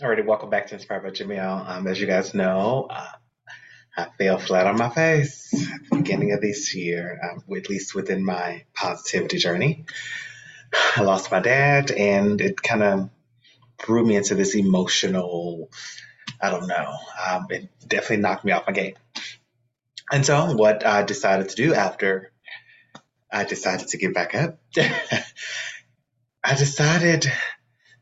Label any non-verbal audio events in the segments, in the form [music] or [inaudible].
Alrighty, welcome back to Inspired by Jamil. Um, as you guys know, uh, I fell flat on my face at the beginning of this year, um, at least within my positivity journey. I lost my dad, and it kind of threw me into this emotional, I don't know, um, it definitely knocked me off my game. And so, what I decided to do after I decided to get back up, [laughs] I decided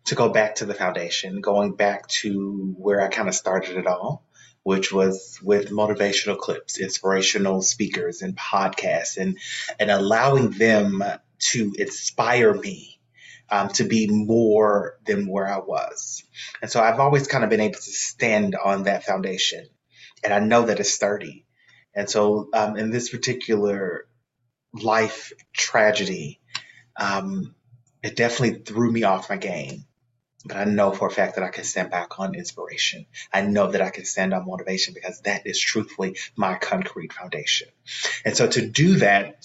to go back to the foundation, going back to where I kind of started it all, which was with motivational clips, inspirational speakers and podcasts and and allowing them to inspire me um, to be more than where I was. And so I've always kind of been able to stand on that foundation. And I know that it's sturdy. And so um, in this particular life tragedy, um, it definitely threw me off my game. But I know for a fact that I can stand back on inspiration. I know that I can stand on motivation because that is truthfully my concrete foundation. And so to do that,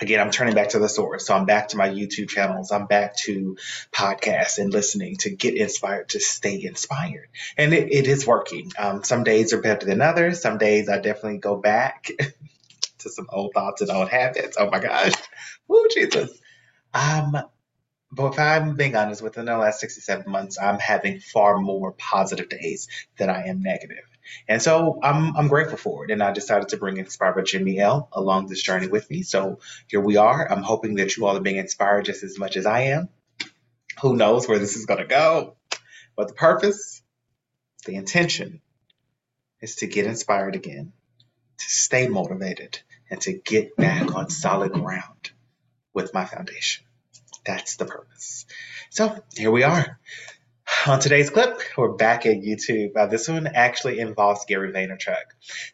again, I'm turning back to the source. So I'm back to my YouTube channels. I'm back to podcasts and listening to get inspired, to stay inspired. And it, it is working. Um, some days are better than others. Some days I definitely go back [laughs] to some old thoughts and old habits. Oh my gosh. Woo, Jesus. Um, but if I'm being honest, within the last 67 months, I'm having far more positive days than I am negative. And so I'm, I'm grateful for it. And I decided to bring Inspired by Jamil along this journey with me. So here we are. I'm hoping that you all are being inspired just as much as I am. Who knows where this is going to go? But the purpose, the intention is to get inspired again, to stay motivated, and to get back on solid ground with my foundation. That's the purpose. So here we are. On today's clip, we're back at YouTube. Uh, this one actually involves Gary Vaynerchuk.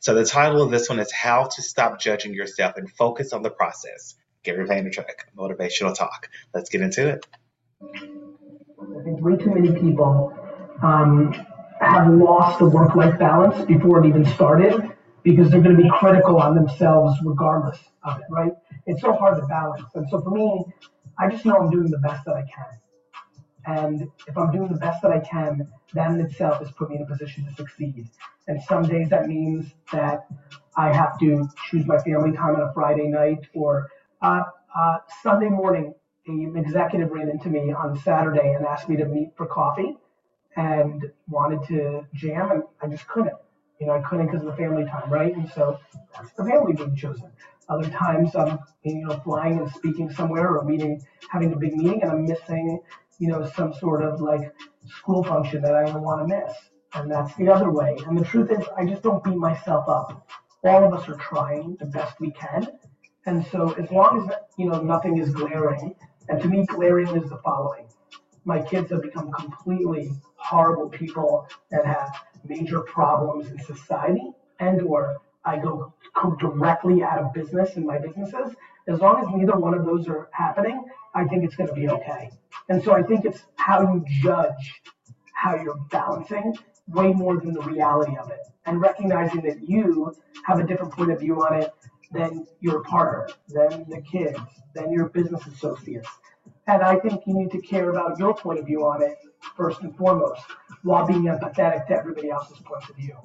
So the title of this one is How to Stop Judging Yourself and Focus on the Process. Gary Vaynerchuk, motivational talk. Let's get into it. I think way too many people um, have lost the work-life balance before it even started because they're going to be critical on themselves regardless of it, right? It's so hard to balance. And so for me, I just know I'm doing the best that I can. And if I'm doing the best that I can, that in itself has put me in a position to succeed. And some days that means that I have to choose my family time on a Friday night or uh, uh, Sunday morning. An executive ran into me on Saturday and asked me to meet for coffee and wanted to jam, and I just couldn't. You know, I couldn't because of the family time, right? And so that's the family being chosen. Other times I'm, you know, flying and speaking somewhere or meeting, having a big meeting, and I'm missing, you know, some sort of like school function that I don't want to miss. And that's the other way. And the truth is, I just don't beat myself up. All of us are trying the best we can. And so as long as, you know, nothing is glaring, and to me, glaring is the following. My kids have become completely horrible people that have major problems in society and or I go directly out of business in my businesses, as long as neither one of those are happening, I think it's going to be okay. And so I think it's how you judge how you're balancing way more than the reality of it and recognizing that you have a different point of view on it than your partner, than the kids, than your business associates. And I think you need to care about your point of view on it first and foremost while being empathetic to everybody else's point of view.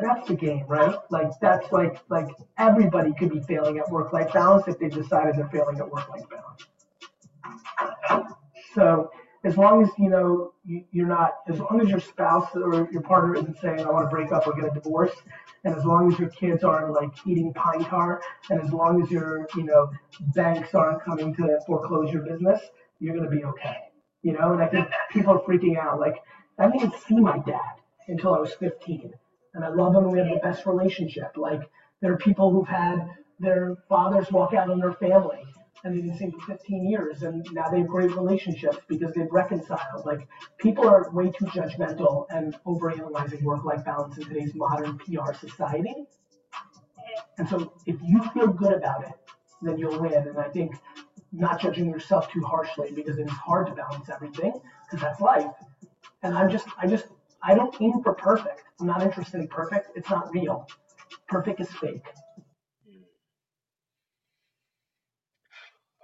That's the game, right? Like that's like like everybody could be failing at work life balance if they decided they're failing at work life balance. So as long as you know you, you're not, as long as your spouse or your partner isn't saying I want to break up or get a divorce, and as long as your kids aren't like eating pine tar, and as long as your you know banks aren't coming to foreclose your business, you're gonna be okay. You know, and I think people are freaking out. Like I didn't even see my dad until I was 15, and I love them and We have the best relationship. Like there are people who've had their fathers walk out on their family and they've been single 15 years and now they have great relationships because they've reconciled. Like people are way too judgmental and overanalyzing work-life balance in today's modern PR society. And so if you feel good about it, then you'll win. And I think not judging yourself too harshly because it is hard to balance everything because that's life. And I'm just, I just, I don't aim for perfect. I'm not interested in perfect. It's not real. Perfect is fake.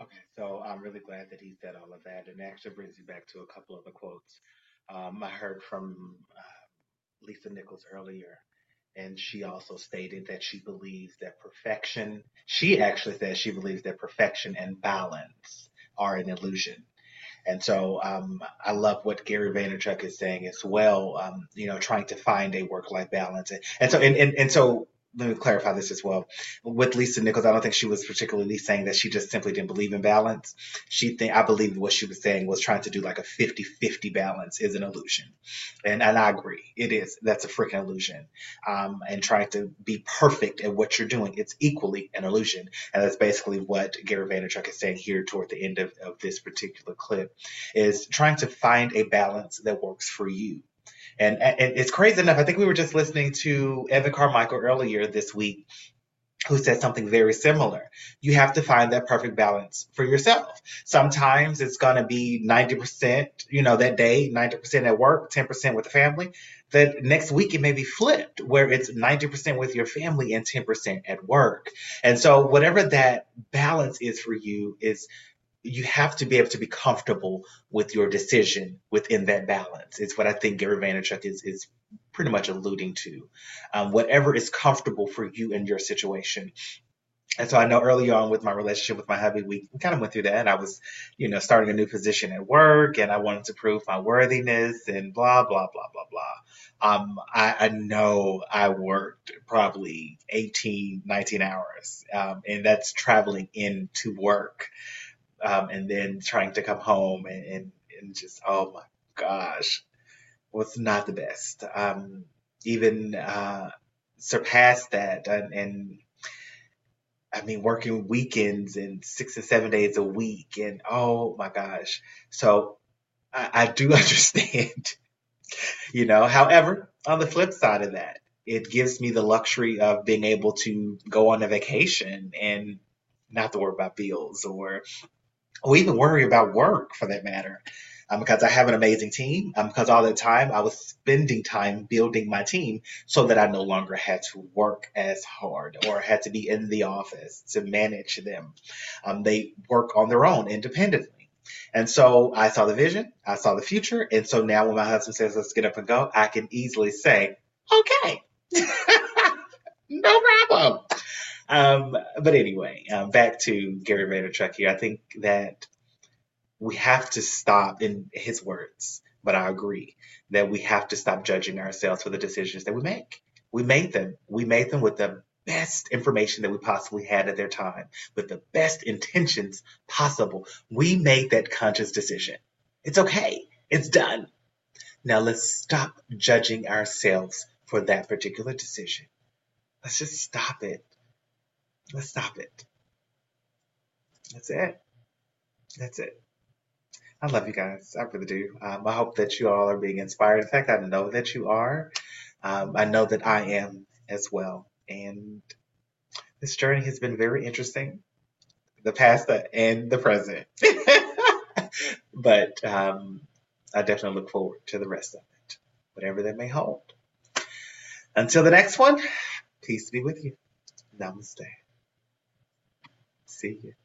Okay, so I'm really glad that he said all of that, and actually brings me back to a couple of the quotes um, I heard from uh, Lisa Nichols earlier, and she also stated that she believes that perfection. She actually says she believes that perfection and balance are an illusion. And so um, I love what Gary Vaynerchuk is saying as well. Um, you know, trying to find a work-life balance, and, and so and, and and so let me clarify this as well. With Lisa Nichols, I don't think she was particularly saying that she just simply didn't believe in balance. She think I believe what she was saying was trying to do like a 50-50 balance is an illusion. And and I agree. It is. That's a freaking illusion. Um, and trying to be perfect at what you're doing, it's equally an illusion. And that's basically what Gary Vaynerchuk is saying here toward the end of, of this particular clip is trying to find a balance that works for you and, and it's crazy enough. I think we were just listening to Evan Carmichael earlier this week who said something very similar. You have to find that perfect balance for yourself. Sometimes it's going to be 90%, you know, that day, 90% at work, 10% with the family. That next week it may be flipped where it's 90% with your family and 10% at work. And so whatever that balance is for you is you have to be able to be comfortable with your decision within that balance. It's what I think Gary Vaynerchuk is is pretty much alluding to. Um, whatever is comfortable for you and your situation. And so I know early on with my relationship with my hubby, we, kind of went through that. I was, you know, starting a new position at work and I wanted to prove my worthiness and blah, blah, blah, blah, blah. Um, I, I know I worked probably 18, 19 hours, um, and that's traveling into work um, and then trying to come home and, and, and just oh my gosh was not the best um, even uh, surpassed that and, and I mean, working weekends and six and seven days a week, and oh my gosh. So I, I do [laughs] understand, you know. However, on the flip side of that, it gives me the luxury of being able to go on a vacation and not to worry about bills or or even worry about work for that matter. Um, because I have an amazing team. Um, because all the time I was spending time building my team so that I no longer had to work as hard or had to be in the office to manage them. Um, they work on their own independently. And so I saw the vision, I saw the future. And so now when my husband says, let's get up and go, I can easily say, okay. [laughs] Um, but anyway, um, back to Gary Vaynerchuk here. I think that we have to stop, in his words, but I agree that we have to stop judging ourselves for the decisions that we make. We made them. We made them with the best information that we possibly had at their time, with the best intentions possible. We made that conscious decision. It's okay. It's done. Now let's stop judging ourselves for that particular decision. Let's just stop it. Let's stop it. That's it. That's it. I love you guys. I really do. Um, I hope that you all are being inspired. In fact, I know that you are. Um, I know that I am as well. And this journey has been very interesting the past and the present. [laughs] but um, I definitely look forward to the rest of it, whatever that may hold. Until the next one, peace be with you. Namaste. See you.